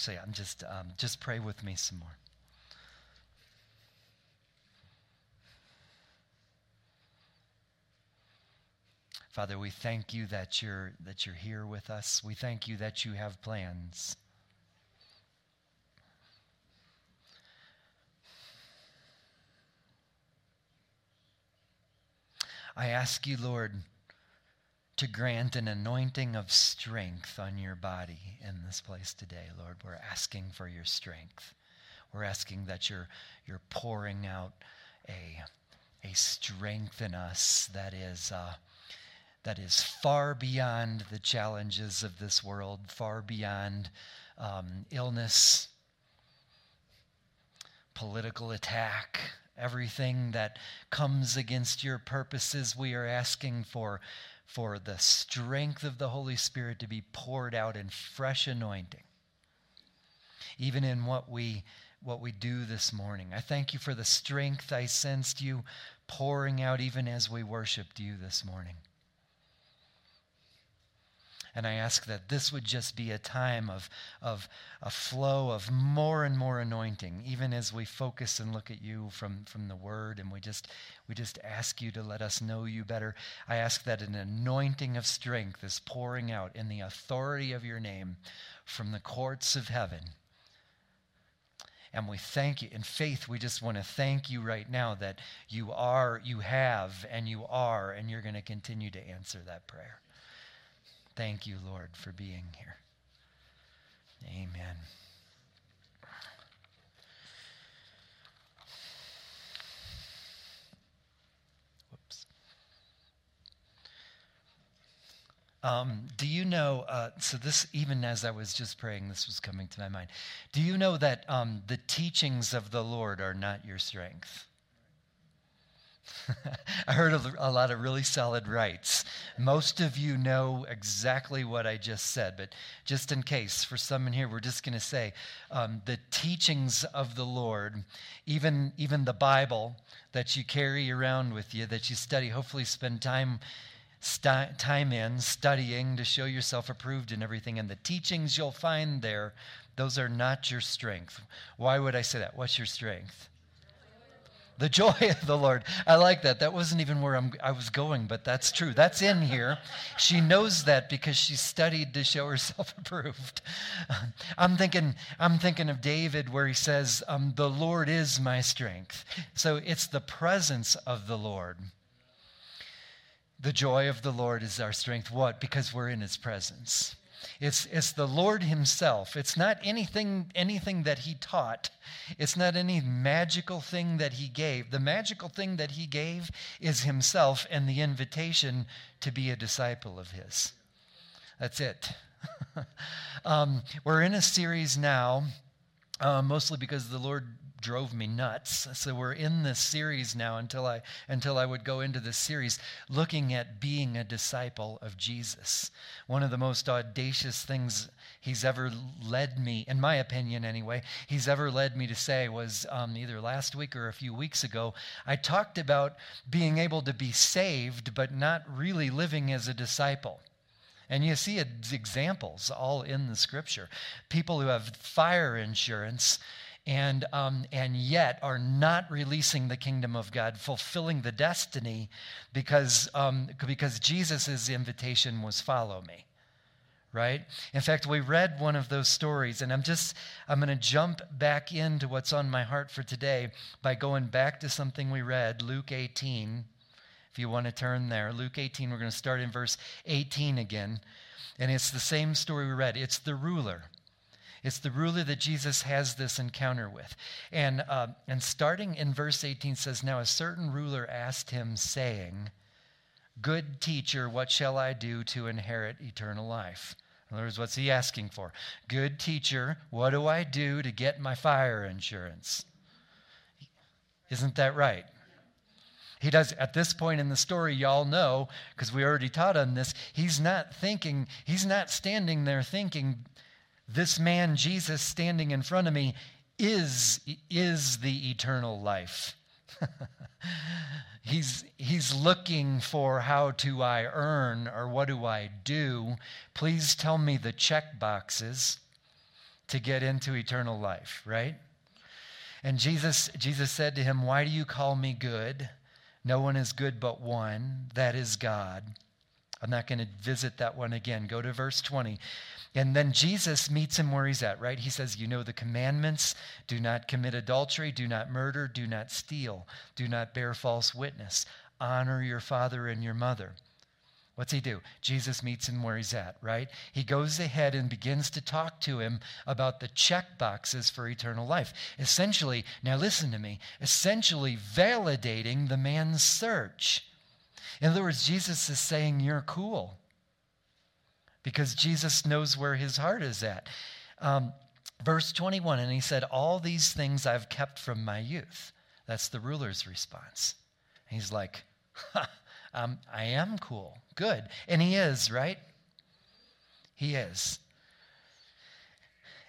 actually, I'm just, um, just pray with me some more. Father, we thank you that you're, that you're here with us. We thank you that you have plans. I ask you, Lord, to grant an anointing of strength on your body in this place today, Lord. We're asking for your strength. We're asking that you're, you're pouring out a, a strength in us that is. Uh, that is far beyond the challenges of this world, far beyond um, illness, political attack, everything that comes against your purposes. We are asking for, for the strength of the Holy Spirit to be poured out in fresh anointing, even in what we what we do this morning. I thank you for the strength I sensed you pouring out even as we worshiped you this morning. And I ask that this would just be a time of, of a flow of more and more anointing, even as we focus and look at you from, from the word. And we just, we just ask you to let us know you better. I ask that an anointing of strength is pouring out in the authority of your name from the courts of heaven. And we thank you. In faith, we just want to thank you right now that you are, you have, and you are, and you're going to continue to answer that prayer. Thank you, Lord, for being here. Amen. Whoops. Um, do you know? Uh, so, this, even as I was just praying, this was coming to my mind. Do you know that um, the teachings of the Lord are not your strength? I heard a, a, lot of really solid rights. Most of you know exactly what I just said, but just in case, for some in here, we're just going to say um, the teachings of the Lord, even, even the Bible that you carry around with you, that you study, hopefully spend time. St- time in studying to show yourself approved and everything, and the teachings you'll find there, those are not your strength. Why would I say that? What's your strength? The joy of the Lord. I like that. That wasn't even where I'm, I was going, but that's true. That's in here. She knows that because she studied to show herself approved. I'm thinking, I'm thinking of David where he says, um, The Lord is my strength. So it's the presence of the Lord. The joy of the Lord is our strength. What? Because we're in his presence. It's, it's the Lord Himself. It's not anything, anything that He taught. It's not any magical thing that He gave. The magical thing that He gave is Himself and the invitation to be a disciple of His. That's it. um, we're in a series now, uh, mostly because the Lord drove me nuts. So we're in this series now until I until I would go into this series looking at being a disciple of Jesus. One of the most audacious things he's ever led me, in my opinion anyway, he's ever led me to say was um, either last week or a few weeks ago. I talked about being able to be saved, but not really living as a disciple. And you see examples all in the scripture. People who have fire insurance and, um, and yet are not releasing the kingdom of God, fulfilling the destiny because, um, because Jesus' invitation was follow me right? In fact we read one of those stories and i'm just i'm going to jump back into what's on my heart for today by going back to something we read luke 18 if you want to turn there luke 18 we're going to start in verse 18 again and it's the same story we read. It's the ruler it's the ruler that Jesus has this encounter with. And, uh, and starting in verse 18 says, Now a certain ruler asked him, saying, Good teacher, what shall I do to inherit eternal life? In other words, what's he asking for? Good teacher, what do I do to get my fire insurance? Isn't that right? He does, at this point in the story, y'all know, because we already taught on this, he's not thinking, he's not standing there thinking, this man, Jesus, standing in front of me, is, is the eternal life. he's, he's looking for how do I earn or what do I do. Please tell me the check boxes. to get into eternal life, right? And Jesus, Jesus said to him, Why do you call me good? No one is good but one, that is God. I'm not going to visit that one again. Go to verse 20. And then Jesus meets him where he's at, right? He says, You know the commandments do not commit adultery, do not murder, do not steal, do not bear false witness, honor your father and your mother. What's he do? Jesus meets him where he's at, right? He goes ahead and begins to talk to him about the check boxes for eternal life. Essentially, now listen to me, essentially validating the man's search. In other words, Jesus is saying, You're cool. Because Jesus knows where his heart is at. Um, verse 21, and he said, All these things I've kept from my youth. That's the ruler's response. he's like, um, I am cool. Good. And he is, right? He is.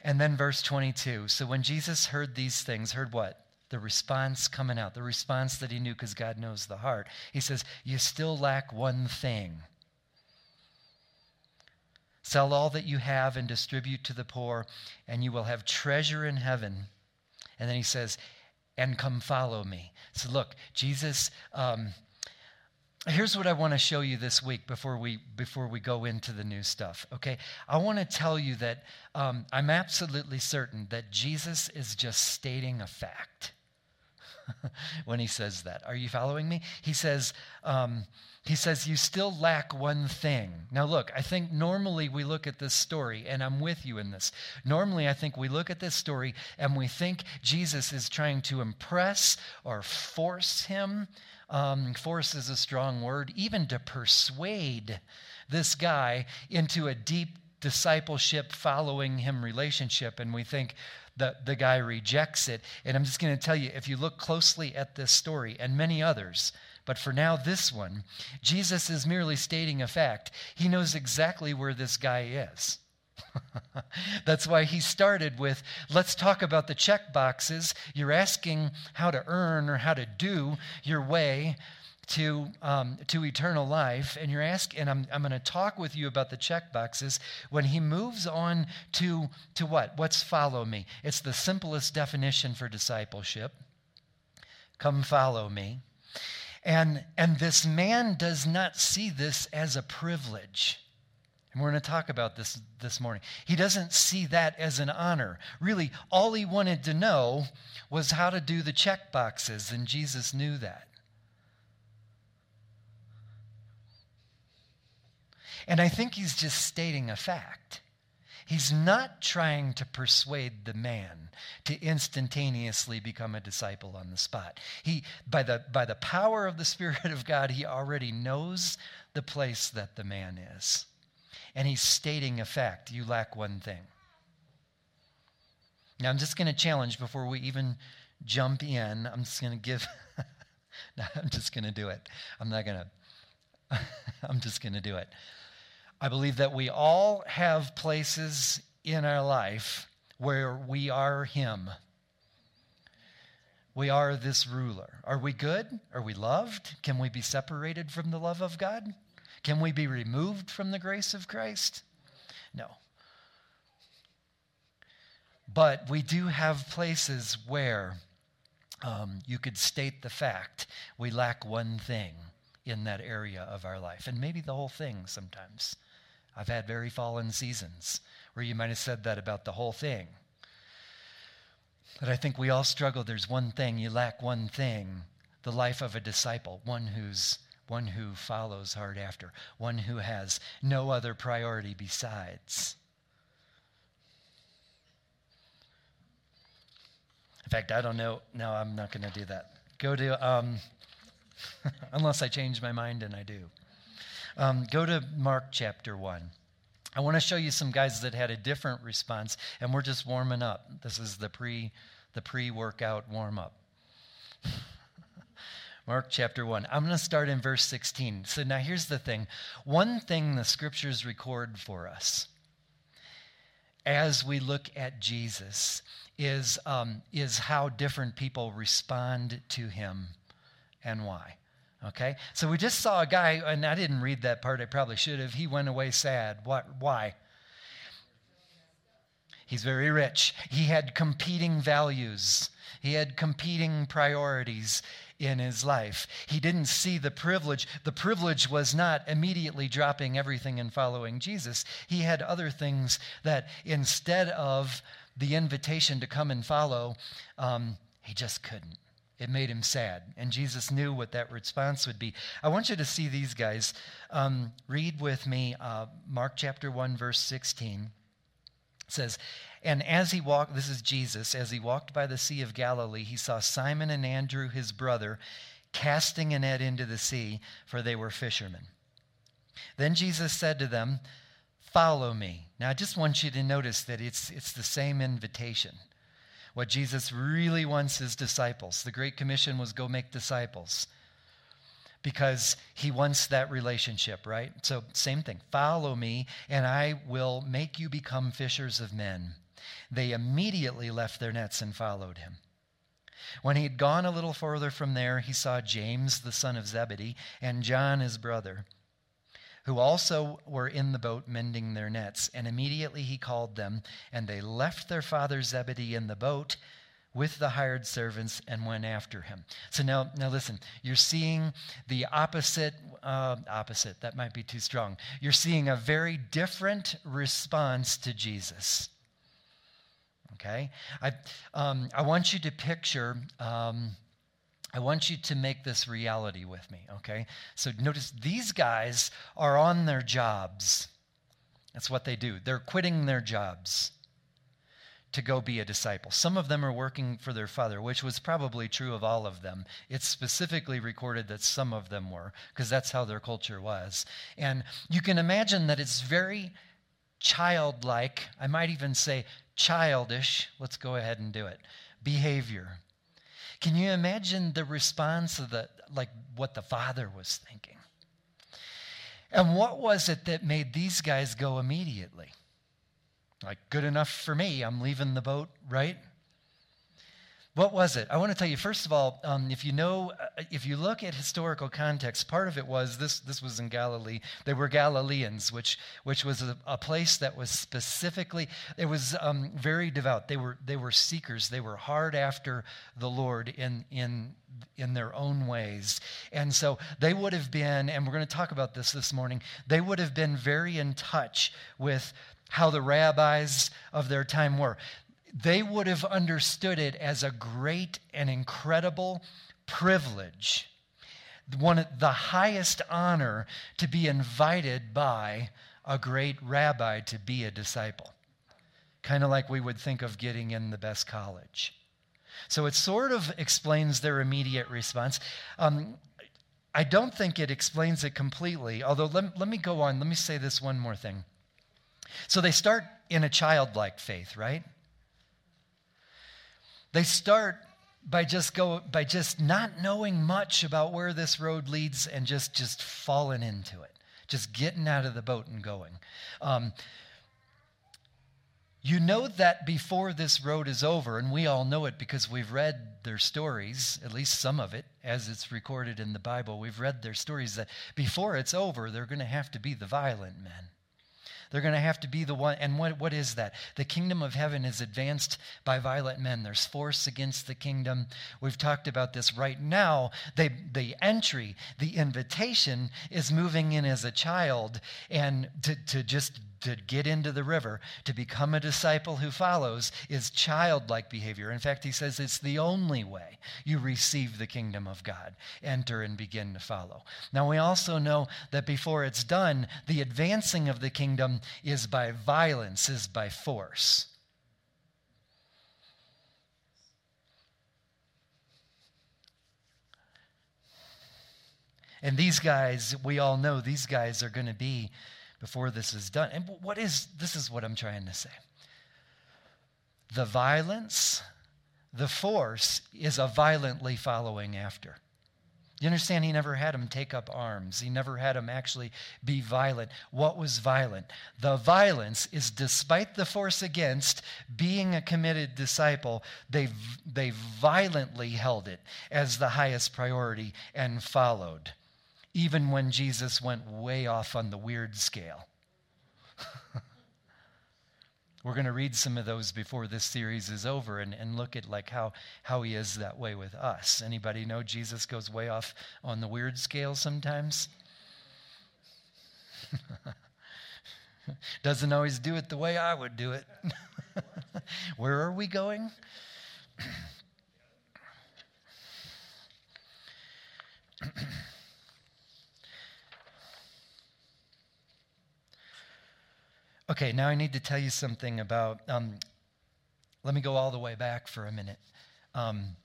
And then verse 22. So when Jesus heard these things, heard what? The response coming out, the response that he knew because God knows the heart. He says, You still lack one thing. Sell all that you have and distribute to the poor, and you will have treasure in heaven. And then he says, And come follow me. So look, Jesus. Um, here's what I want to show you this week before we before we go into the new stuff. Okay, I want to tell you that um, I'm absolutely certain that Jesus is just stating a fact when he says that. Are you following me? He says. Um, he says, You still lack one thing. Now, look, I think normally we look at this story, and I'm with you in this. Normally, I think we look at this story and we think Jesus is trying to impress or force him um, force is a strong word, even to persuade this guy into a deep discipleship, following him relationship. And we think that the guy rejects it. And I'm just going to tell you if you look closely at this story and many others, but for now, this one, Jesus is merely stating a fact. He knows exactly where this guy is. That's why he started with let's talk about the check boxes. You're asking how to earn or how to do your way to, um, to eternal life, and you're asking, and I'm, I'm going to talk with you about the check boxes. When he moves on to, to what? What's follow me? It's the simplest definition for discipleship. Come follow me. And, and this man does not see this as a privilege. And we're going to talk about this this morning. He doesn't see that as an honor. Really, all he wanted to know was how to do the check boxes, and Jesus knew that. And I think he's just stating a fact. He's not trying to persuade the man to instantaneously become a disciple on the spot. He, by, the, by the power of the Spirit of God, he already knows the place that the man is and he's stating a fact. You lack one thing. Now, I'm just going to challenge before we even jump in. I'm just going to give, no, I'm just going to do it. I'm not going to, I'm just going to do it. I believe that we all have places in our life where we are Him. We are this ruler. Are we good? Are we loved? Can we be separated from the love of God? Can we be removed from the grace of Christ? No. But we do have places where um, you could state the fact we lack one thing in that area of our life, and maybe the whole thing sometimes. I've had very fallen seasons where you might have said that about the whole thing. But I think we all struggle. There's one thing, you lack one thing the life of a disciple, one who's one who follows hard after, one who has no other priority besides. In fact, I don't know. No, I'm not going to do that. Go to, um, unless I change my mind, and I do. Um, go to Mark chapter 1. I want to show you some guys that had a different response, and we're just warming up. This is the pre the pre workout warm up. Mark chapter 1. I'm going to start in verse 16. So now here's the thing one thing the scriptures record for us as we look at Jesus is, um, is how different people respond to him and why. Okay? So we just saw a guy, and I didn't read that part, I probably should have. He went away sad. What, why? He's very rich. He had competing values, he had competing priorities in his life. He didn't see the privilege. The privilege was not immediately dropping everything and following Jesus. He had other things that instead of the invitation to come and follow, um, he just couldn't. It made him sad. And Jesus knew what that response would be. I want you to see these guys. Um, read with me uh, Mark chapter 1, verse 16 says, And as he walked, this is Jesus, as he walked by the Sea of Galilee, he saw Simon and Andrew, his brother, casting a net into the sea, for they were fishermen. Then Jesus said to them, Follow me. Now, I just want you to notice that it's, it's the same invitation. What Jesus really wants his disciples, the Great Commission was go make disciples because he wants that relationship, right? So, same thing. Follow me, and I will make you become fishers of men. They immediately left their nets and followed him. When he had gone a little further from there, he saw James, the son of Zebedee, and John, his brother, who also were in the boat mending their nets. And immediately he called them, and they left their father Zebedee in the boat with the hired servants and went after him. So now, now listen, you're seeing the opposite, uh, opposite, that might be too strong. You're seeing a very different response to Jesus. Okay? I, um, I want you to picture, um, I want you to make this reality with me, okay? So notice these guys are on their jobs. That's what they do. They're quitting their jobs to go be a disciple. Some of them are working for their father, which was probably true of all of them. It's specifically recorded that some of them were, because that's how their culture was. And you can imagine that it's very childlike, I might even say childish, let's go ahead and do it, behavior. Can you imagine the response of the, like what the father was thinking? And what was it that made these guys go immediately? Like, good enough for me. I'm leaving the boat, right? What was it? I want to tell you, first of all, um, if you know, uh, if you look at historical context, part of it was this, this was in Galilee. They were Galileans, which, which was a, a place that was specifically, it was um, very devout. They were, they were seekers. They were hard after the Lord in, in, in their own ways. And so they would have been, and we're going to talk about this this morning, they would have been very in touch with how the rabbis of their time were they would have understood it as a great and incredible privilege, one the highest honor to be invited by a great rabbi to be a disciple. Kind of like we would think of getting in the best college. So it sort of explains their immediate response. Um, I don't think it explains it completely, although let, let me go on. Let me say this one more thing. So they start in a childlike faith, right? They start by just go by just not knowing much about where this road leads and just just falling into it, just getting out of the boat and going. Um, you know that before this road is over, and we all know it because we've read their stories, at least some of it, as it's recorded in the Bible. We've read their stories that before it's over, they're going to have to be the violent men. They're going to have to be the one. And what, what is that? The kingdom of heaven is advanced by violent men. There's force against the kingdom. We've talked about this right now. They, the entry, the invitation is moving in as a child and to, to just to get into the river, to become a disciple who follows, is childlike behavior. In fact, he says it's the only way you receive the kingdom of God. Enter and begin to follow. Now, we also know that before it's done, the advancing of the kingdom is by violence, is by force. And these guys, we all know these guys are going to be before this is done. And what is this is what I'm trying to say. The violence, the force is a violently following after. You understand? He never had him take up arms. He never had him actually be violent. What was violent? The violence is despite the force against being a committed disciple, they, they violently held it as the highest priority and followed even when Jesus went way off on the weird scale. We're going to read some of those before this series is over and, and look at like how, how he is that way with us. Anybody know Jesus goes way off on the weird scale sometimes? Doesn't always do it the way I would do it. Where are we going? okay, now I need to tell you something about. Um, let me go all the way back for a minute. Um,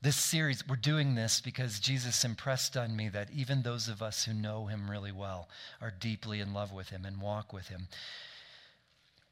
this series, we're doing this because Jesus impressed on me that even those of us who know him really well are deeply in love with him and walk with him.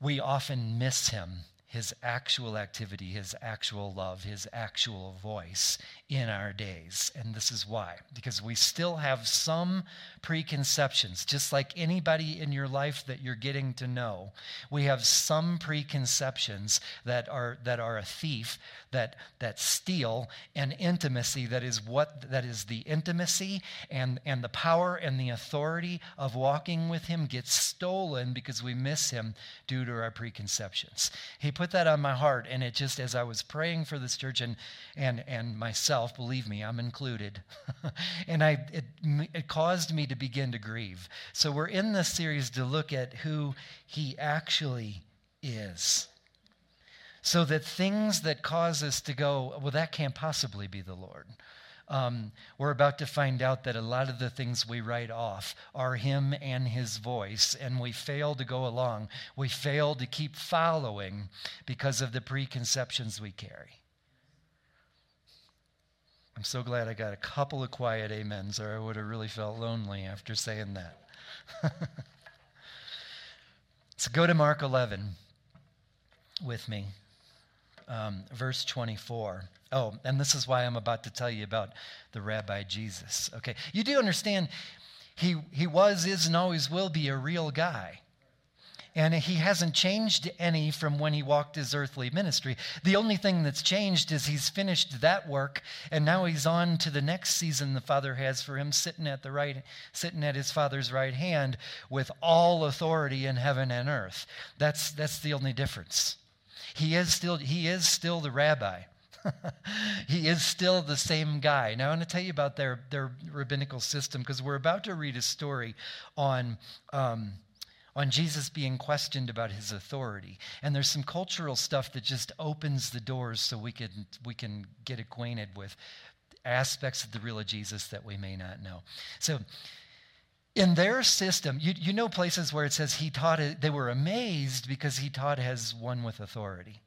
We often miss him his actual activity, his actual love, his actual voice in our days. And this is why. Because we still have some preconceptions, just like anybody in your life that you're getting to know. We have some preconceptions that are that are a thief, that that steal an intimacy that is what that is the intimacy and, and the power and the authority of walking with him gets stolen because we miss him due to our preconceptions. He put that on my heart, and it just as I was praying for this church and and and myself, believe me, I'm included, and I it, it caused me to begin to grieve. So we're in this series to look at who He actually is. So that things that cause us to go, well, that can't possibly be the Lord. Um, we're about to find out that a lot of the things we write off are Him and His voice, and we fail to go along. We fail to keep following because of the preconceptions we carry. I'm so glad I got a couple of quiet amens, or I would have really felt lonely after saying that. so go to Mark 11 with me, um, verse 24. Oh, and this is why I'm about to tell you about the Rabbi Jesus. Okay, you do understand he, he was, is, and always will be a real guy. And he hasn't changed any from when he walked his earthly ministry. The only thing that's changed is he's finished that work, and now he's on to the next season the Father has for him, sitting at the right, sitting at his Father's right hand with all authority in heaven and earth. That's that's the only difference. He is still he is still the rabbi. he is still the same guy. Now, I want to tell you about their, their rabbinical system because we're about to read a story on. Um, on Jesus being questioned about his authority. And there's some cultural stuff that just opens the doors so we can, we can get acquainted with aspects of the real Jesus that we may not know. So, in their system, you, you know places where it says he taught, they were amazed because he taught as one with authority.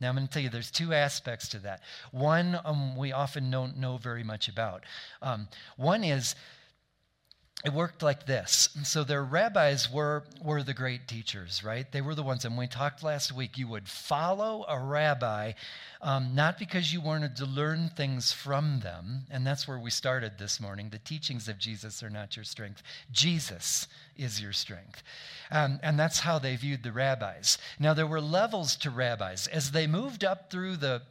Now, I'm going to tell you there's two aspects to that. One um, we often don't know very much about. Um, one is it worked like this. So their rabbis were, were the great teachers, right? They were the ones, and we talked last week, you would follow a rabbi, um, not because you wanted to learn things from them, and that's where we started this morning. The teachings of Jesus are not your strength. Jesus is your strength. Um, and that's how they viewed the rabbis. Now, there were levels to rabbis. As they moved up through the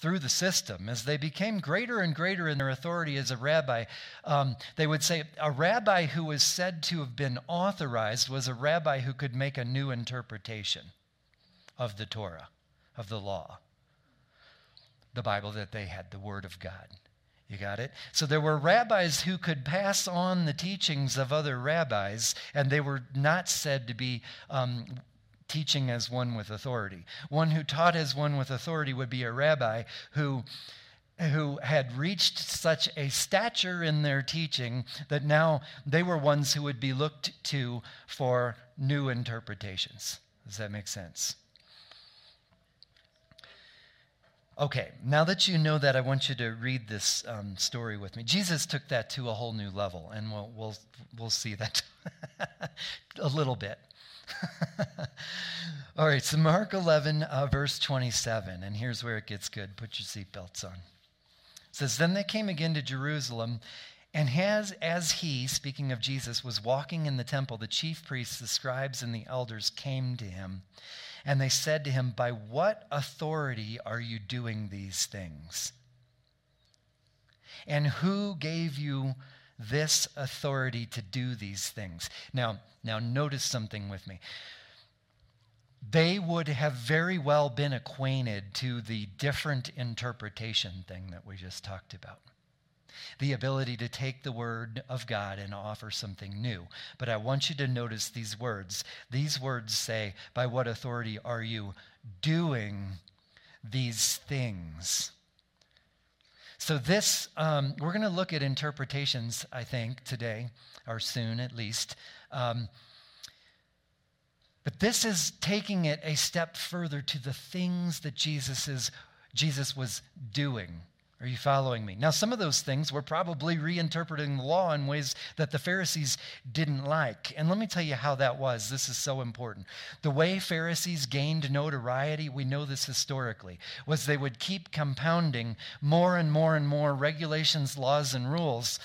through the system, as they became greater and greater in their authority as a rabbi, um, they would say a rabbi who was said to have been authorized was a rabbi who could make a new interpretation of the Torah, of the law, the Bible that they had, the Word of God. You got it? So there were rabbis who could pass on the teachings of other rabbis, and they were not said to be um, teaching as one with authority. One who taught as one with authority would be a rabbi who who had reached such a stature in their teaching that now they were ones who would be looked to for new interpretations. Does that make sense? Okay, now that you know that, I want you to read this um, story with me. Jesus took that to a whole new level, and we'll, we'll, we'll see that a little bit. All right, so Mark 11, uh, verse 27, and here's where it gets good. Put your seatbelts on. It says, Then they came again to Jerusalem, and as, as he, speaking of Jesus, was walking in the temple, the chief priests, the scribes, and the elders came to him. And they said to him, By what authority are you doing these things? And who gave you this authority to do these things. Now, now notice something with me. they would have very well been acquainted to the different interpretation thing that we just talked about. The ability to take the word of God and offer something new. But I want you to notice these words. These words say, By what authority are you doing these things? So, this, um, we're going to look at interpretations, I think, today, or soon at least. Um, but this is taking it a step further to the things that Jesus, is, Jesus was doing. Are you following me? Now, some of those things were probably reinterpreting the law in ways that the Pharisees didn't like. And let me tell you how that was. This is so important. The way Pharisees gained notoriety, we know this historically, was they would keep compounding more and more and more regulations, laws, and rules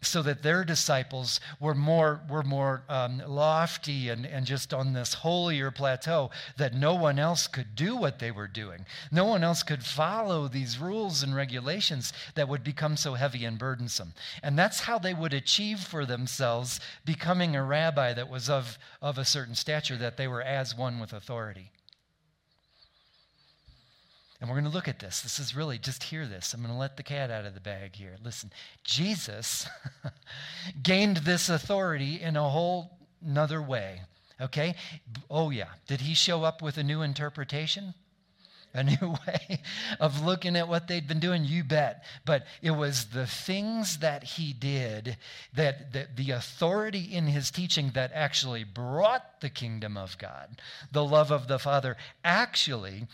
so that their disciples were more, were more um, lofty and, and just on this holier plateau that no one else could do what they were doing. No one else could follow these rules and regulations that would become so heavy and burdensome. And that's how they would achieve for themselves becoming a rabbi that was of, of a certain stature, that they were as one with authority. And we're going to look at this. This is really, just hear this. I'm going to let the cat out of the bag here. Listen, Jesus gained this authority in a whole another way. Okay? Oh, yeah. Did he show up with a new interpretation? A new way of looking at what they'd been doing? You bet. But it was the things that he did, that, that the authority in his teaching that actually brought the kingdom of God, the love of the Father, actually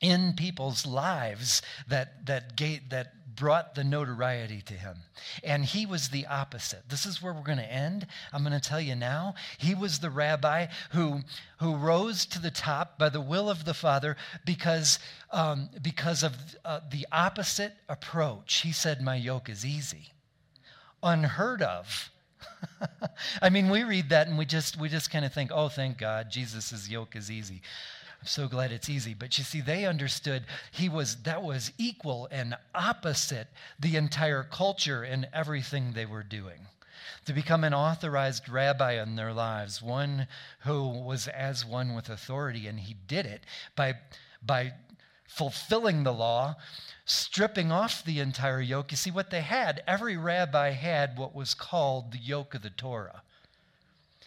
in people's lives that, that, gate, that brought the notoriety to him. And he was the opposite. This is where we're going to end. I'm going to tell you now. He was the rabbi who, who rose to the top by the will of the Father because, um, because of uh, the opposite approach. He said, My yoke is easy. Unheard of. I mean, we read that and we just we just kind of think, oh, thank God, Jesus' yoke is easy. I'm so glad it's easy. But you see, they understood he was that was equal and opposite the entire culture and everything they were doing. To become an authorized rabbi in their lives, one who was as one with authority, and he did it by by fulfilling the law, stripping off the entire yoke. You see, what they had, every rabbi had what was called the yoke of the Torah.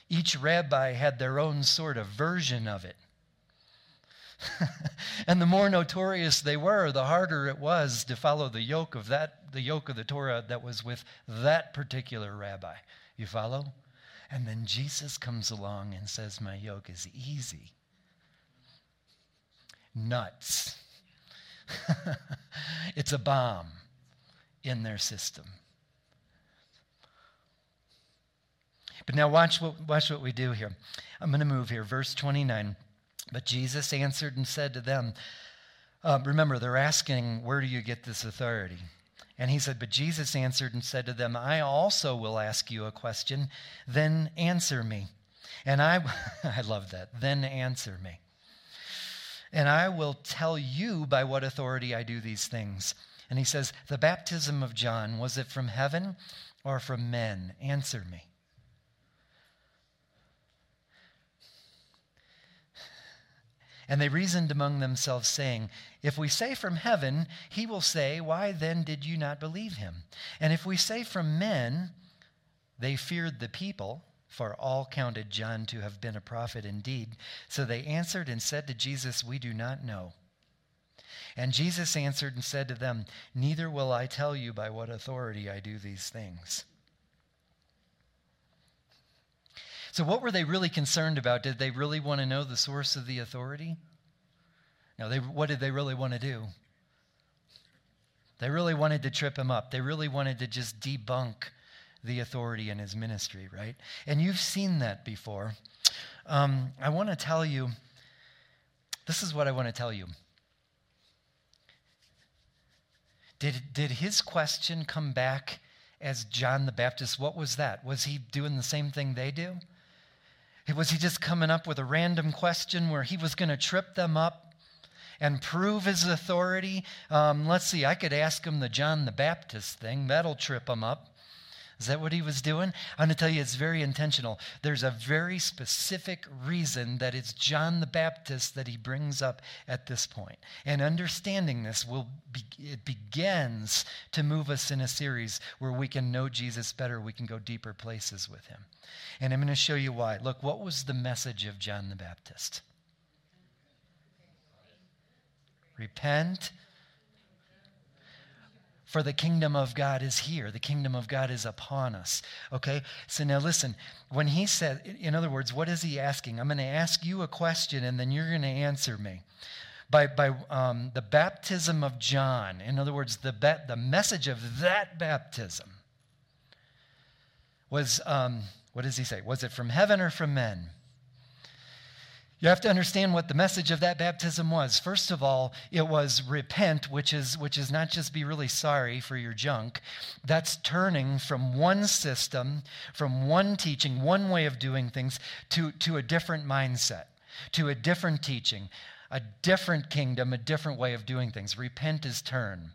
Each rabbi had their own sort of version of it. and the more notorious they were, the harder it was to follow the yoke of that, the yoke of the Torah that was with that particular rabbi. You follow? And then Jesus comes along and says, My yoke is easy. Nuts. it's a bomb in their system. But now watch what, watch what we do here. I'm going to move here. Verse 29. But Jesus answered and said to them, uh, Remember, they're asking, Where do you get this authority? And he said, But Jesus answered and said to them, I also will ask you a question, then answer me. And I, I love that, then answer me. And I will tell you by what authority I do these things. And he says, The baptism of John, was it from heaven or from men? Answer me. And they reasoned among themselves, saying, If we say from heaven, he will say, Why then did you not believe him? And if we say from men, they feared the people, for all counted John to have been a prophet indeed. So they answered and said to Jesus, We do not know. And Jesus answered and said to them, Neither will I tell you by what authority I do these things. So, what were they really concerned about? Did they really want to know the source of the authority? No, they, what did they really want to do? They really wanted to trip him up. They really wanted to just debunk the authority in his ministry, right? And you've seen that before. Um, I want to tell you this is what I want to tell you. Did, did his question come back as John the Baptist? What was that? Was he doing the same thing they do? Was he just coming up with a random question where he was going to trip them up and prove his authority? Um, let's see, I could ask him the John the Baptist thing. That'll trip him up. Is that what he was doing? I'm going to tell you it's very intentional. There's a very specific reason that it's John the Baptist that he brings up at this point. And understanding this will be, it begins to move us in a series where we can know Jesus better, we can go deeper places with him. And I'm going to show you why. Look, what was the message of John the Baptist? Repent for the kingdom of God is here. The kingdom of God is upon us. Okay? So now listen, when he said, in other words, what is he asking? I'm going to ask you a question and then you're going to answer me. By, by um, the baptism of John, in other words, the, ba- the message of that baptism was, um, what does he say? Was it from heaven or from men? You have to understand what the message of that baptism was. First of all, it was repent, which is, which is not just be really sorry for your junk. That's turning from one system, from one teaching, one way of doing things, to, to a different mindset, to a different teaching, a different kingdom, a different way of doing things. Repent is turn.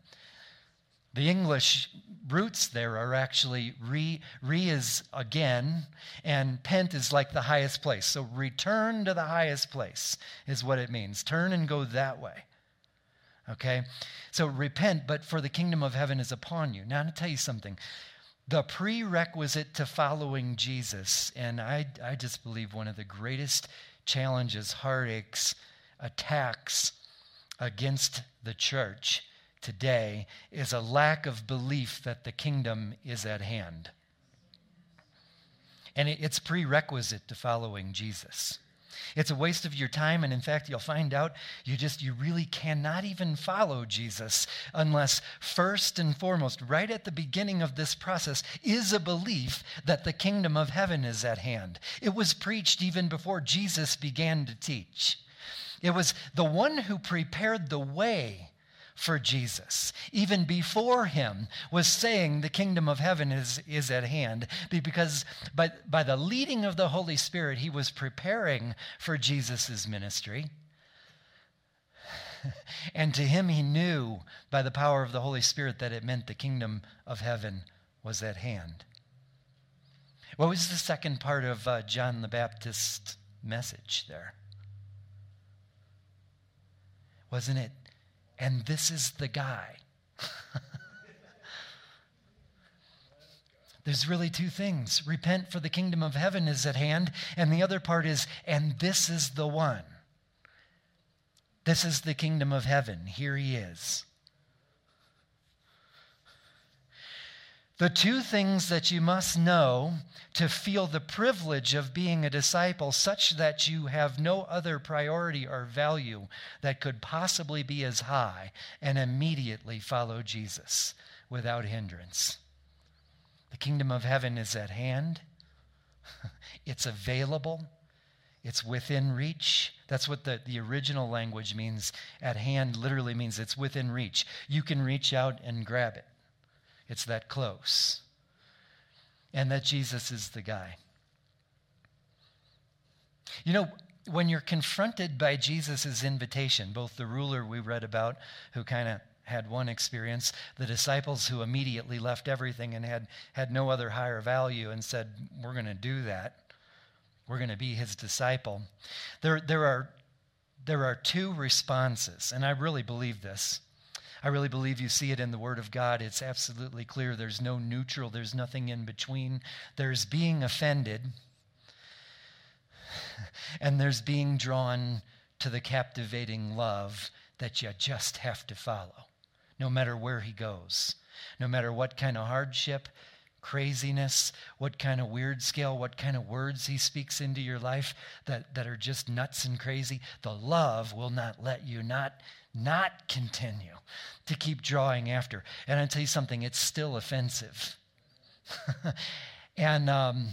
The English roots there are actually re, re is again, and pent is like the highest place. So return to the highest place is what it means. Turn and go that way. Okay? So repent, but for the kingdom of heaven is upon you. Now, to tell you something. The prerequisite to following Jesus, and I, I just believe one of the greatest challenges, heartaches, attacks against the church today is a lack of belief that the kingdom is at hand. And it's prerequisite to following Jesus. It's a waste of your time, and in fact, you'll find out you just, you really cannot even follow Jesus unless, first and foremost, right at the beginning of this process, is a belief that the kingdom of heaven is at hand. It was preached even before Jesus began to teach. It was the one who prepared the way for Jesus, even before him, was saying the kingdom of heaven is, is at hand. Because by, by the leading of the Holy Spirit, he was preparing for Jesus' ministry. and to him, he knew by the power of the Holy Spirit that it meant the kingdom of heaven was at hand. What was the second part of uh, John the Baptist's message there? Wasn't it and this is the guy. There's really two things repent, for the kingdom of heaven is at hand, and the other part is, and this is the one. This is the kingdom of heaven. Here he is. The two things that you must know to feel the privilege of being a disciple, such that you have no other priority or value that could possibly be as high, and immediately follow Jesus without hindrance. The kingdom of heaven is at hand, it's available, it's within reach. That's what the, the original language means. At hand literally means it's within reach. You can reach out and grab it. It's that close. And that Jesus is the guy. You know, when you're confronted by Jesus' invitation, both the ruler we read about, who kind of had one experience, the disciples who immediately left everything and had, had no other higher value and said, We're going to do that. We're going to be his disciple. There, there, are, there are two responses, and I really believe this. I really believe you see it in the Word of God. It's absolutely clear. There's no neutral, there's nothing in between. There's being offended, and there's being drawn to the captivating love that you just have to follow, no matter where He goes, no matter what kind of hardship, craziness, what kind of weird scale, what kind of words he speaks into your life that, that are just nuts and crazy, the love will not let you not not continue to keep drawing after. And I'll tell you something, it's still offensive. and um,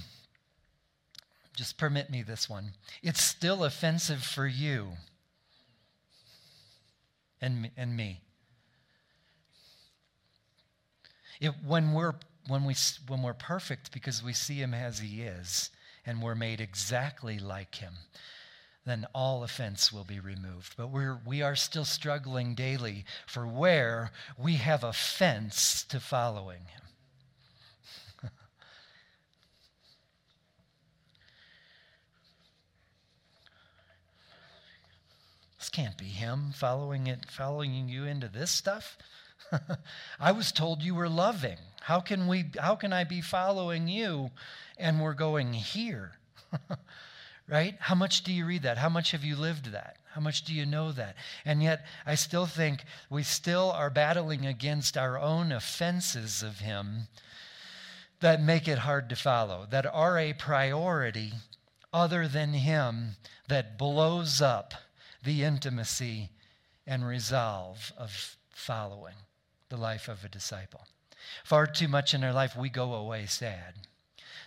just permit me this one it's still offensive for you and, and me. It, when, we're, when, we, when we're perfect because we see him as he is and we're made exactly like him, then all offense will be removed. But we're, we are still struggling daily for where we have offense to following him. this can't be him following it, following you into this stuff. I was told you were loving. How can we how can I be following you and we're going here? right? How much do you read that? How much have you lived that? How much do you know that? And yet, I still think we still are battling against our own offenses of Him that make it hard to follow, that are a priority other than Him that blows up the intimacy and resolve of following the life of a disciple. Far too much in our life, we go away sad.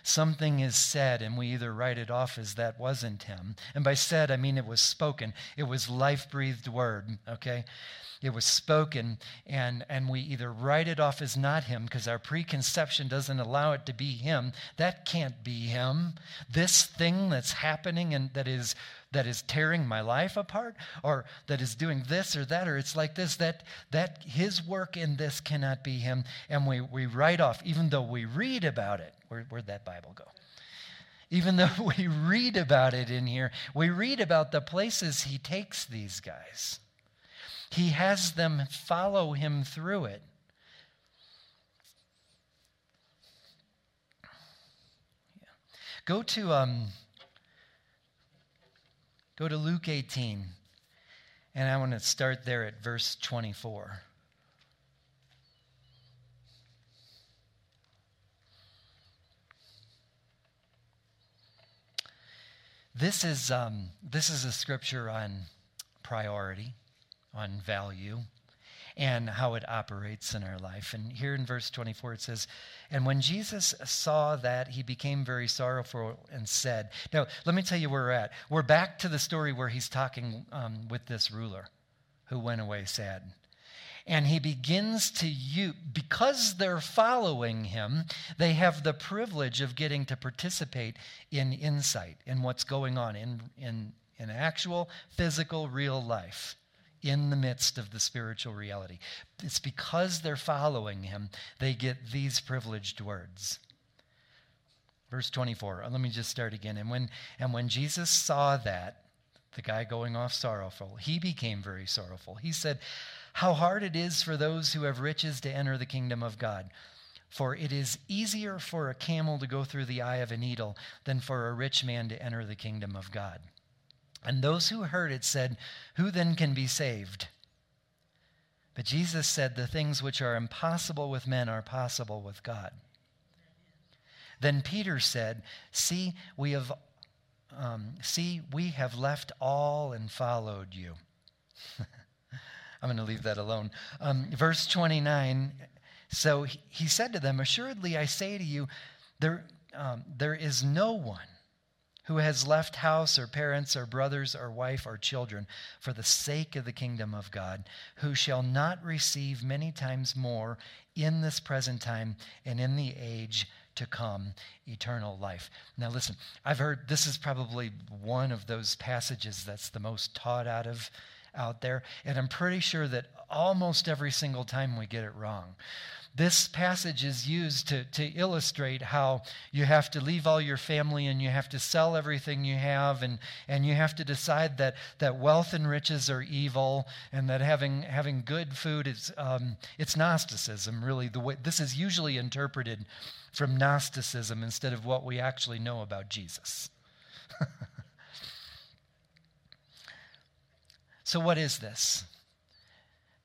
Something is said, and we either write it off as that wasn't him. And by said, I mean it was spoken, it was life breathed word, okay? It was spoken, and, and we either write it off as not him because our preconception doesn't allow it to be him. That can't be him. This thing that's happening and that is that is tearing my life apart or that is doing this or that or it's like this that that his work in this cannot be him and we, we write off even though we read about it Where, where'd that bible go even though we read about it in here we read about the places he takes these guys he has them follow him through it. Go to um, go to Luke 18, and I want to start there at verse 24. This is, um, this is a scripture on priority on value and how it operates in our life. And here in verse 24 it says, And when Jesus saw that, he became very sorrowful and said, Now, let me tell you where we're at. We're back to the story where he's talking um, with this ruler who went away sad. And he begins to you because they're following him, they have the privilege of getting to participate in insight in what's going on in, in, in actual, physical, real life in the midst of the spiritual reality. It's because they're following him, they get these privileged words. Verse 24, uh, let me just start again. And when, and when Jesus saw that, the guy going off sorrowful, he became very sorrowful. He said, How hard it is for those who have riches to enter the kingdom of God. For it is easier for a camel to go through the eye of a needle than for a rich man to enter the kingdom of God. And those who heard it said, Who then can be saved? But Jesus said, The things which are impossible with men are possible with God. Then Peter said, See, we have, um, see, we have left all and followed you. I'm going to leave that alone. Um, verse 29 So he said to them, Assuredly, I say to you, there, um, there is no one who has left house or parents or brothers or wife or children for the sake of the kingdom of God, who shall not receive many times more in this present time and in the age to come eternal life. Now, listen, I've heard this is probably one of those passages that's the most taught out of out there, and I'm pretty sure that almost every single time we get it wrong. This passage is used to, to illustrate how you have to leave all your family and you have to sell everything you have and, and you have to decide that, that wealth and riches are evil and that having, having good food is um, it's Gnosticism, really. The way, this is usually interpreted from Gnosticism instead of what we actually know about Jesus. so, what is this?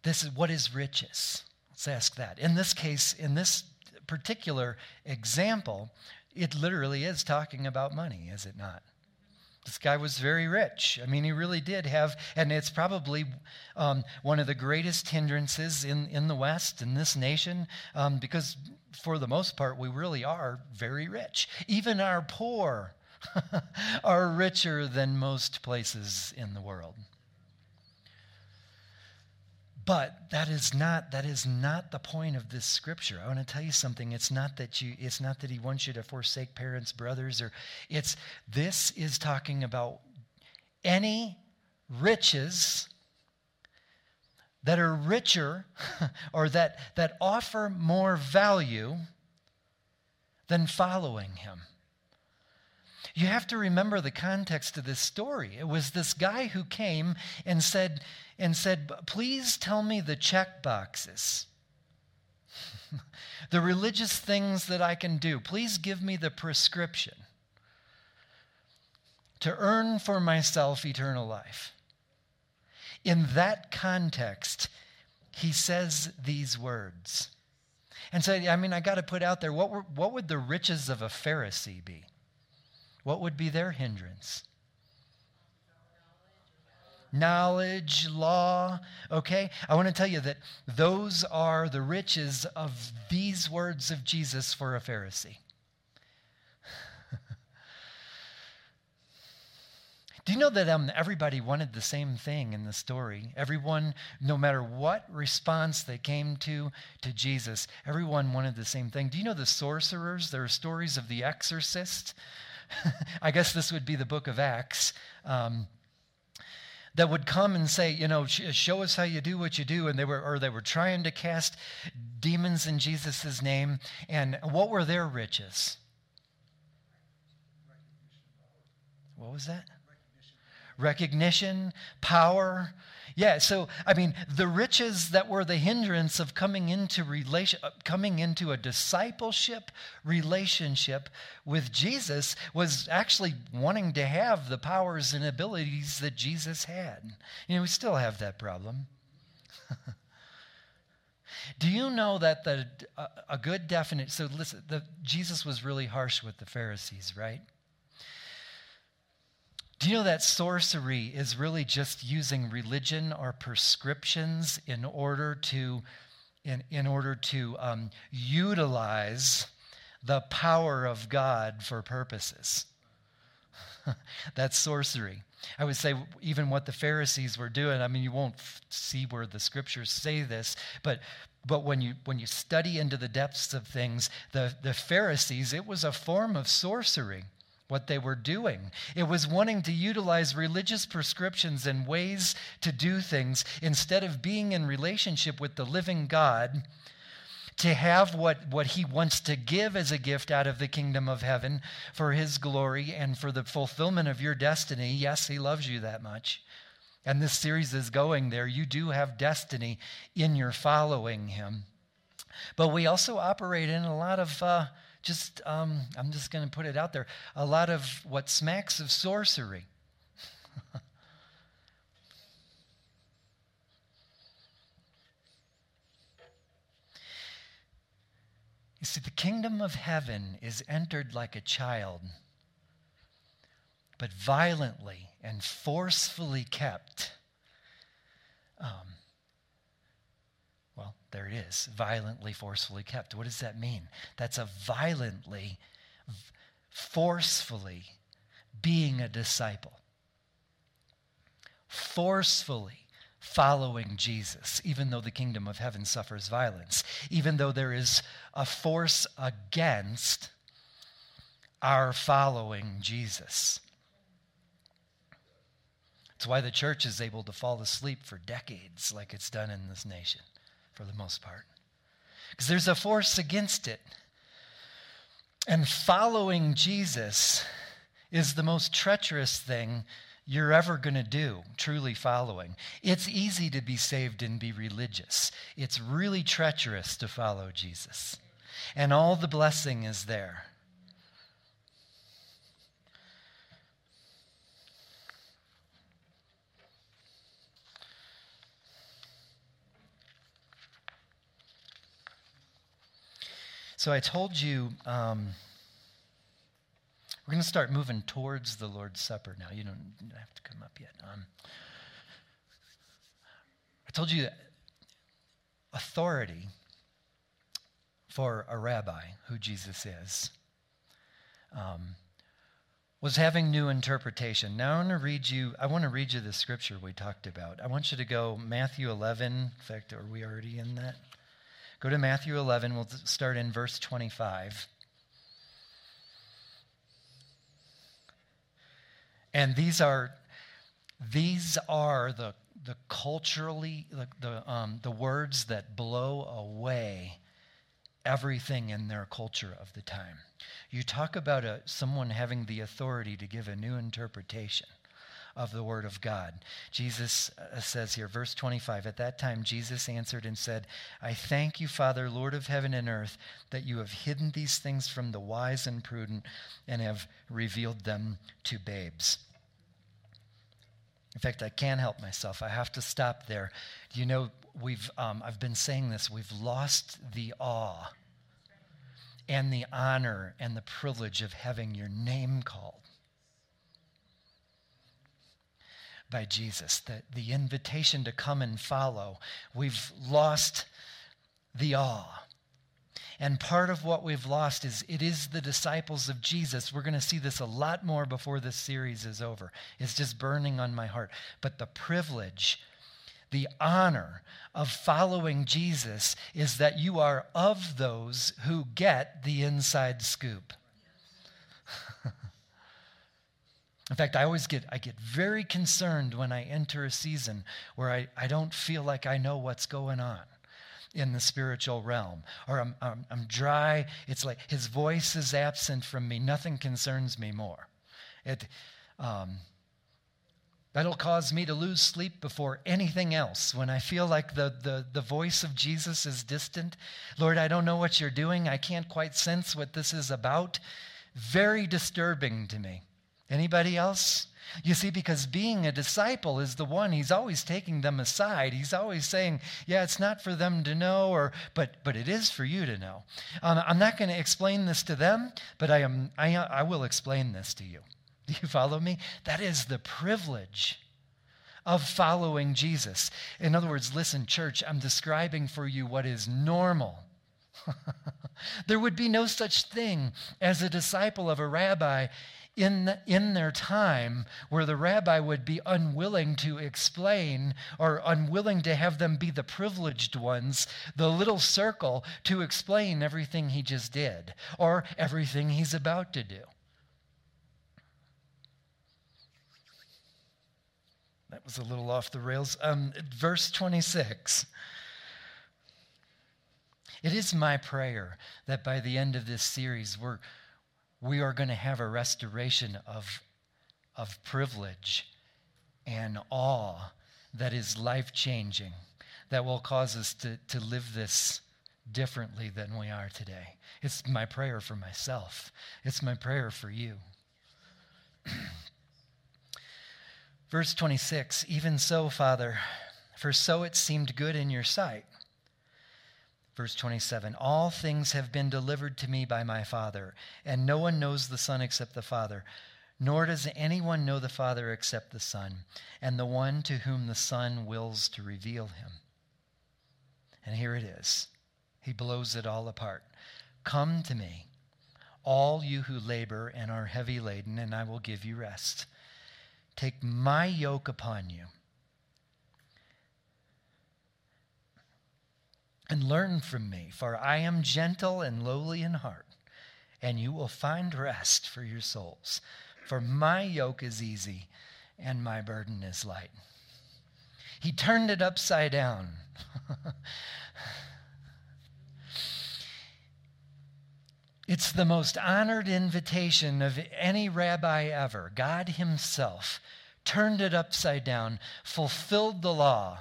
This is what is riches? Let's ask that. In this case, in this particular example, it literally is talking about money, is it not? This guy was very rich. I mean, he really did have, and it's probably um, one of the greatest hindrances in, in the West, in this nation, um, because for the most part, we really are very rich. Even our poor are richer than most places in the world. But that is not that is not the point of this scripture. I want to tell you something. It's not that you it's not that he wants you to forsake parents, brothers, or it's this is talking about any riches that are richer or that that offer more value than following him. You have to remember the context of this story. It was this guy who came and said, and said, Please tell me the check boxes, the religious things that I can do. Please give me the prescription to earn for myself eternal life. In that context, he says these words. And so, I mean, I got to put out there what, were, what would the riches of a Pharisee be? What would be their hindrance? Knowledge, law, okay? I want to tell you that those are the riches of these words of Jesus for a Pharisee. Do you know that um, everybody wanted the same thing in the story? Everyone, no matter what response they came to to Jesus, everyone wanted the same thing. Do you know the sorcerers? There are stories of the exorcist. I guess this would be the book of Acts. Um, that would come and say, you know, show us how you do what you do. And they were, or they were trying to cast demons in Jesus' name. And what were their riches? What was that? Recognition, power. Yeah, so I mean, the riches that were the hindrance of coming into relation, uh, coming into a discipleship relationship with Jesus was actually wanting to have the powers and abilities that Jesus had. You know, we still have that problem. Do you know that the a, a good definite? So listen, the, Jesus was really harsh with the Pharisees, right? Do you know that sorcery is really just using religion or prescriptions in order to, in, in order to um, utilize the power of God for purposes? That's sorcery. I would say even what the Pharisees were doing. I mean, you won't see where the scriptures say this, but but when you when you study into the depths of things, the the Pharisees, it was a form of sorcery what they were doing. It was wanting to utilize religious prescriptions and ways to do things instead of being in relationship with the living God to have what, what he wants to give as a gift out of the kingdom of heaven for his glory and for the fulfillment of your destiny. Yes, he loves you that much. And this series is going there. You do have destiny in your following him. But we also operate in a lot of uh, just, um, I'm just going to put it out there, a lot of what smacks of sorcery. you see, the kingdom of heaven is entered like a child, but violently and forcefully kept. Um, there it is violently, forcefully kept. What does that mean? That's a violently, forcefully being a disciple, forcefully following Jesus, even though the kingdom of heaven suffers violence, even though there is a force against our following Jesus. It's why the church is able to fall asleep for decades, like it's done in this nation for the most part. Because there's a force against it. And following Jesus is the most treacherous thing you're ever going to do, truly following. It's easy to be saved and be religious, it's really treacherous to follow Jesus. And all the blessing is there. So I told you um, we're going to start moving towards the Lord's Supper now. You don't have to come up yet. Um, I told you that authority for a rabbi, who Jesus is, um, was having new interpretation. Now I want to read you. I want to read you the scripture we talked about. I want you to go Matthew 11. In fact, are we already in that? Go to Matthew 11. We'll start in verse 25. And these are these are the the culturally the the, um, the words that blow away everything in their culture of the time. You talk about a, someone having the authority to give a new interpretation of the Word of God. Jesus uh, says here, verse 25, At that time Jesus answered and said, I thank you, Father, Lord of heaven and earth, that you have hidden these things from the wise and prudent and have revealed them to babes. In fact, I can't help myself. I have to stop there. You know, we've, um, I've been saying this, we've lost the awe and the honor and the privilege of having your name called by Jesus, the, the invitation to come and follow. We've lost the awe. And part of what we've lost is it is the disciples of Jesus. We're going to see this a lot more before this series is over. It's just burning on my heart. But the privilege the honor of following Jesus is that you are of those who get the inside scoop. In fact, I always get, I get very concerned when I enter a season where I, I don't feel like I know what's going on in the spiritual realm. Or I'm, I'm, I'm dry. It's like his voice is absent from me. Nothing concerns me more. It, um, That'll cause me to lose sleep before anything else. When I feel like the, the, the voice of Jesus is distant, Lord, I don't know what you're doing. I can't quite sense what this is about. Very disturbing to me. Anybody else? You see, because being a disciple is the one, he's always taking them aside. He's always saying, yeah, it's not for them to know, or but but it is for you to know. Um, I'm not going to explain this to them, but I am I, I will explain this to you. Do you follow me? That is the privilege of following Jesus. In other words, listen, church, I'm describing for you what is normal. there would be no such thing as a disciple of a rabbi in, in their time where the rabbi would be unwilling to explain or unwilling to have them be the privileged ones, the little circle, to explain everything he just did or everything he's about to do. That was a little off the rails. Um, verse 26. It is my prayer that by the end of this series, we're, we are going to have a restoration of, of privilege and awe that is life changing, that will cause us to, to live this differently than we are today. It's my prayer for myself, it's my prayer for you. Verse 26 Even so, Father, for so it seemed good in your sight. Verse 27 All things have been delivered to me by my Father, and no one knows the Son except the Father, nor does anyone know the Father except the Son, and the one to whom the Son wills to reveal him. And here it is. He blows it all apart. Come to me, all you who labor and are heavy laden, and I will give you rest. Take my yoke upon you and learn from me, for I am gentle and lowly in heart, and you will find rest for your souls. For my yoke is easy and my burden is light. He turned it upside down. It's the most honored invitation of any rabbi ever. God Himself turned it upside down, fulfilled the law.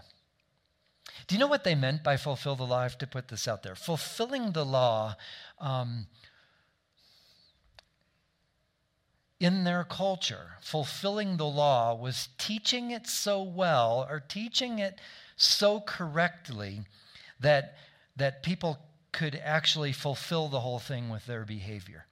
Do you know what they meant by fulfill the law? I have to put this out there. Fulfilling the law um, in their culture, fulfilling the law was teaching it so well or teaching it so correctly that, that people could actually fulfill the whole thing with their behavior.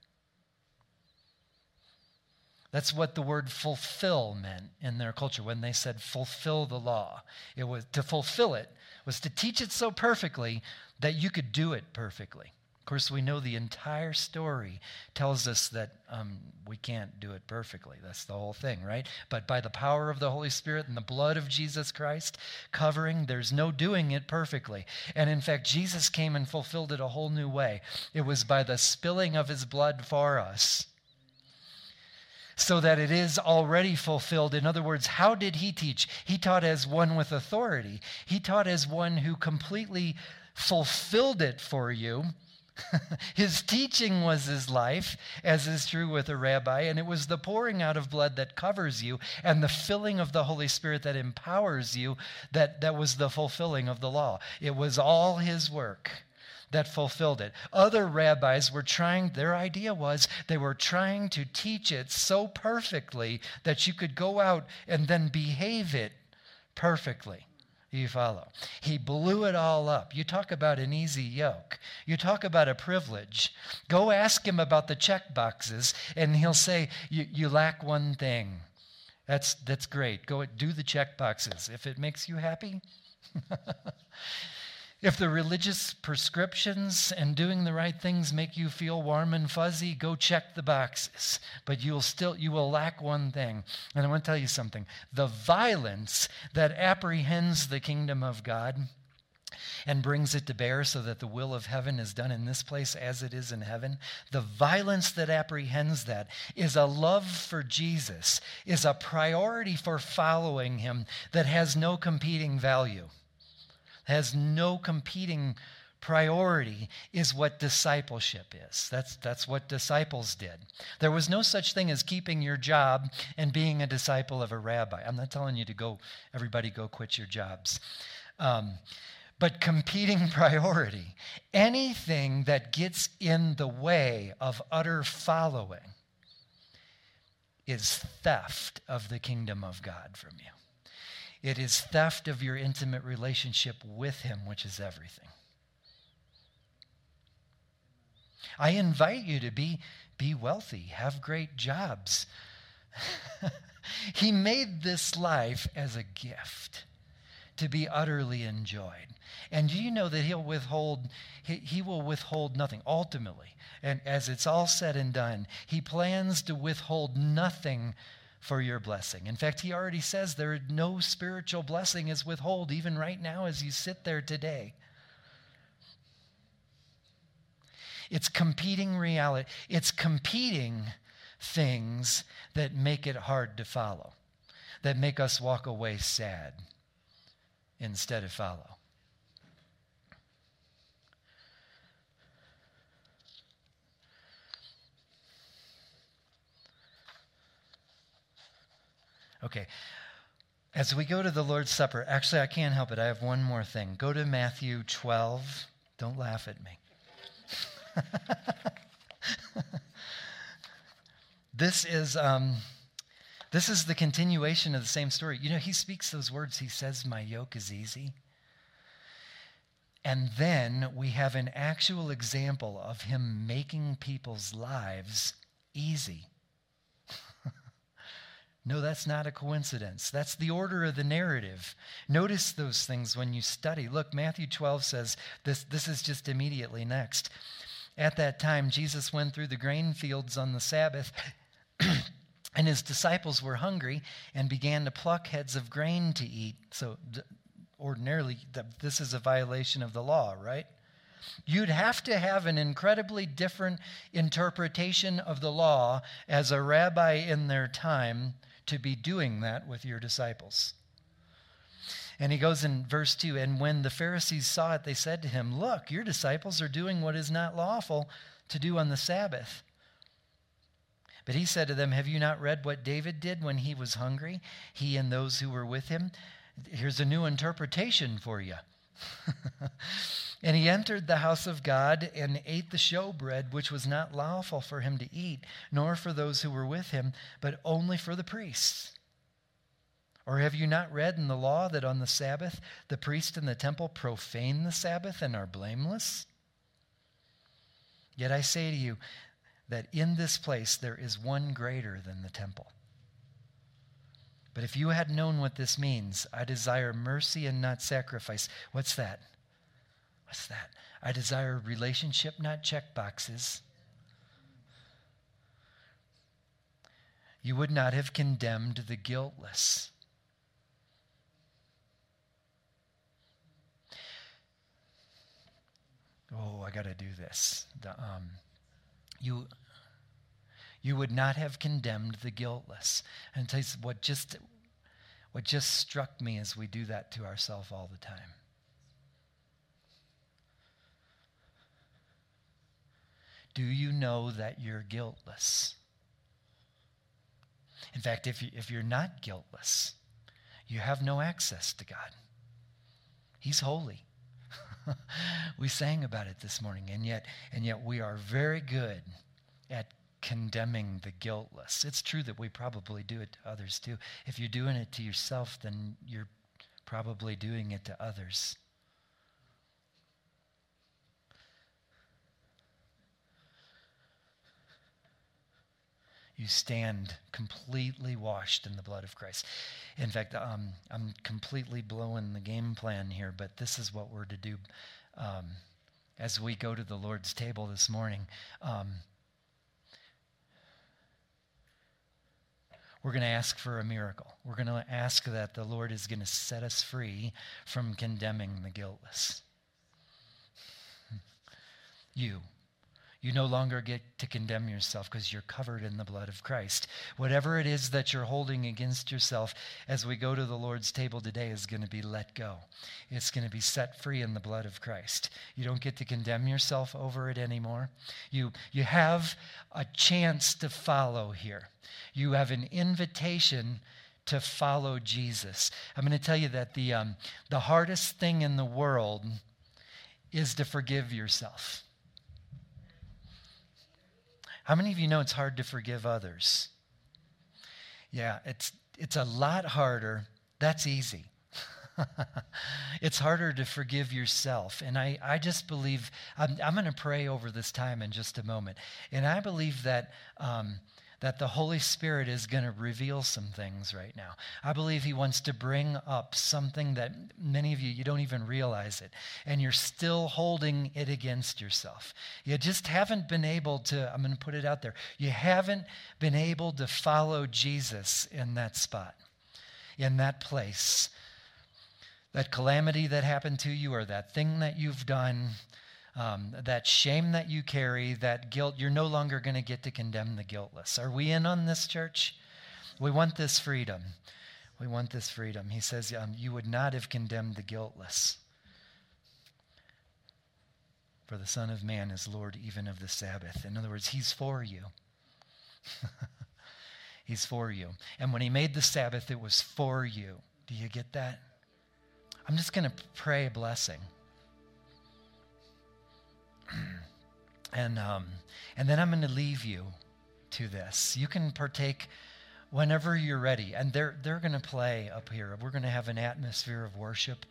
That's what the word fulfill meant in their culture when they said fulfill the law. It was to fulfill it was to teach it so perfectly that you could do it perfectly. Of course, we know the entire story tells us that um, we can't do it perfectly. That's the whole thing, right? But by the power of the Holy Spirit and the blood of Jesus Christ covering, there's no doing it perfectly. And in fact, Jesus came and fulfilled it a whole new way. It was by the spilling of his blood for us so that it is already fulfilled. In other words, how did he teach? He taught as one with authority, he taught as one who completely fulfilled it for you his teaching was his life, as is true with a rabbi, and it was the pouring out of blood that covers you and the filling of the Holy Spirit that empowers you that, that was the fulfilling of the law. It was all his work that fulfilled it. Other rabbis were trying, their idea was they were trying to teach it so perfectly that you could go out and then behave it perfectly. You follow? He blew it all up. You talk about an easy yoke. You talk about a privilege. Go ask him about the check boxes, and he'll say, You, lack one thing. That's, that's great. Go do the check boxes. If it makes you happy. If the religious prescriptions and doing the right things make you feel warm and fuzzy, go check the boxes. But you'll still you will lack one thing. And I want to tell you something. The violence that apprehends the kingdom of God and brings it to bear so that the will of heaven is done in this place as it is in heaven. The violence that apprehends that is a love for Jesus, is a priority for following him that has no competing value has no competing priority is what discipleship is. That's, that's what disciples did. There was no such thing as keeping your job and being a disciple of a rabbi. I'm not telling you to go, everybody go quit your jobs. Um, but competing priority, anything that gets in the way of utter following, is theft of the kingdom of God from you. It is theft of your intimate relationship with Him, which is everything. I invite you to be, be wealthy, have great jobs. he made this life as a gift to be utterly enjoyed. And do you know that he'll withhold, he, he will withhold nothing ultimately. And as it's all said and done, he plans to withhold nothing for your blessing. In fact, he already says there no spiritual blessing is withhold, even right now as you sit there today. It's competing reality. It's competing things that make it hard to follow, that make us walk away sad instead of follow. Okay. As we go to the Lord's Supper, actually, I can't help it. I have one more thing. Go to Matthew 12. Don't laugh at me. this is. Um, this is the continuation of the same story. You know, he speaks those words. He says, My yoke is easy. And then we have an actual example of him making people's lives easy. No, that's not a coincidence. That's the order of the narrative. Notice those things when you study. Look, Matthew 12 says this, this is just immediately next. At that time, Jesus went through the grain fields on the Sabbath, and his disciples were hungry and began to pluck heads of grain to eat. So, ordinarily, this is a violation of the law, right? You'd have to have an incredibly different interpretation of the law as a rabbi in their time to be doing that with your disciples. And he goes in verse 2 And when the Pharisees saw it, they said to him, Look, your disciples are doing what is not lawful to do on the Sabbath. But he said to them, Have you not read what David did when he was hungry, he and those who were with him? Here's a new interpretation for you. And he entered the house of God and ate the showbread, which was not lawful for him to eat, nor for those who were with him, but only for the priests. Or have you not read in the law that on the Sabbath the priest in the temple profane the Sabbath and are blameless? Yet I say to you that in this place there is one greater than the temple. But if you had known what this means, I desire mercy and not sacrifice. What's that? What's that? I desire relationship, not check boxes. You would not have condemned the guiltless. Oh, I got to do this. The, um, you, you would not have condemned the guiltless. And tell what just, what just struck me as we do that to ourselves all the time. Do you know that you're guiltless? In fact, if, you, if you're not guiltless, you have no access to God. He's holy. we sang about it this morning, and yet, and yet we are very good at condemning the guiltless. It's true that we probably do it to others too. If you're doing it to yourself, then you're probably doing it to others. you stand completely washed in the blood of Christ. In fact, um, I'm completely blowing the game plan here, but this is what we're to do um, as we go to the Lord's table this morning. Um, we're going to ask for a miracle. We're going to ask that the Lord is going to set us free from condemning the guiltless. You, you no longer get to condemn yourself because you're covered in the blood of Christ. Whatever it is that you're holding against yourself as we go to the Lord's table today is going to be let go. It's going to be set free in the blood of Christ. You don't get to condemn yourself over it anymore. You, you have a chance to follow here. You have an invitation to follow Jesus. I'm going to tell you that the, um, the hardest thing in the world is to forgive yourself. How many of you know it's hard to forgive others? Yeah, it's, it's a lot harder. That's easy. it's harder to forgive yourself. And I, I just believe, I'm, I'm going to pray over this time in just a moment. And I believe that um, that the Holy Spirit is going to reveal some things right now. I believe He wants to bring up something that many of you, you don't even realize it, and you're still holding it against yourself. You just haven't been able to, I'm going to put it out there, you haven't been able to follow Jesus in that spot, in that place. That calamity that happened to you, or that thing that you've done, um, that shame that you carry, that guilt, you're no longer going to get to condemn the guiltless. Are we in on this, church? We want this freedom. We want this freedom. He says, um, You would not have condemned the guiltless. For the Son of Man is Lord even of the Sabbath. In other words, He's for you. he's for you. And when He made the Sabbath, it was for you. Do you get that? I'm just going to pray a blessing. and, um, and then I'm going to leave you to this. You can partake whenever you're ready. And they're, they're going to play up here. We're going to have an atmosphere of worship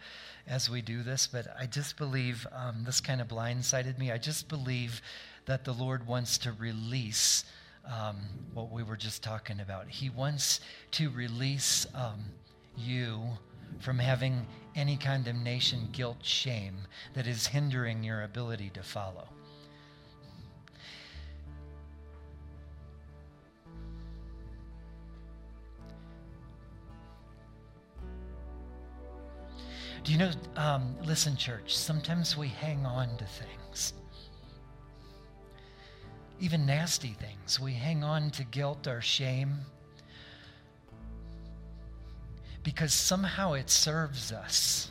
as we do this. But I just believe um, this kind of blindsided me. I just believe that the Lord wants to release um, what we were just talking about. He wants to release um, you from having any condemnation, guilt, shame that is hindering your ability to follow. Do you know, um, listen, church, sometimes we hang on to things, even nasty things. We hang on to guilt or shame because somehow it serves us.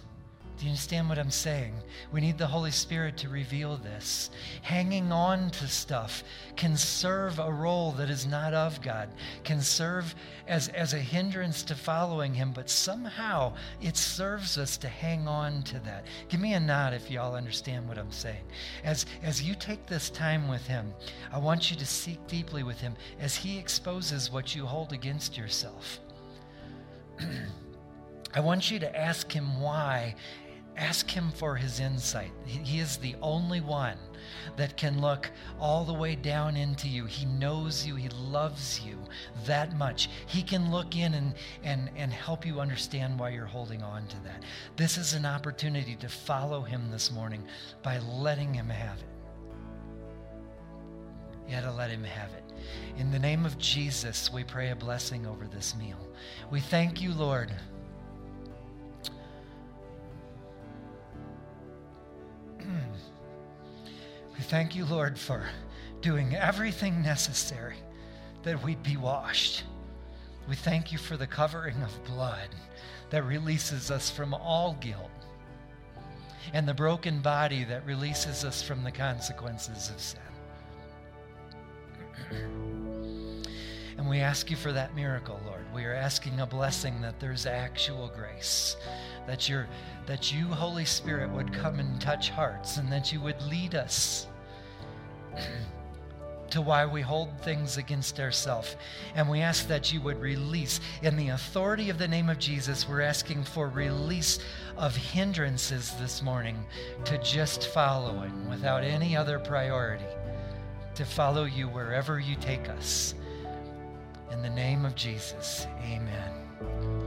Do you understand what I'm saying? We need the Holy Spirit to reveal this. Hanging on to stuff can serve a role that is not of God, can serve as, as a hindrance to following Him, but somehow it serves us to hang on to that. Give me a nod if y'all understand what I'm saying. As, as you take this time with Him, I want you to seek deeply with Him as He exposes what you hold against yourself. I want you to ask him why. Ask him for his insight. He is the only one that can look all the way down into you. He knows you, he loves you that much. He can look in and, and, and help you understand why you're holding on to that. This is an opportunity to follow him this morning by letting him have it. You got to let him have it. In the name of Jesus, we pray a blessing over this meal. We thank you, Lord. we thank you, Lord, for doing everything necessary that we be washed. We thank you for the covering of blood that releases us from all guilt and the broken body that releases us from the consequences of sin. And we ask you for that miracle, Lord. We are asking a blessing that there's actual grace, that, you that you, Holy Spirit, would come and touch hearts, and that you would lead us to why we hold things against ourselves. And we ask that you would release, in the authority of the name of Jesus, we're asking for release of hindrances this morning to just following without any other priority, to follow you wherever you take us. In the name of Jesus, amen.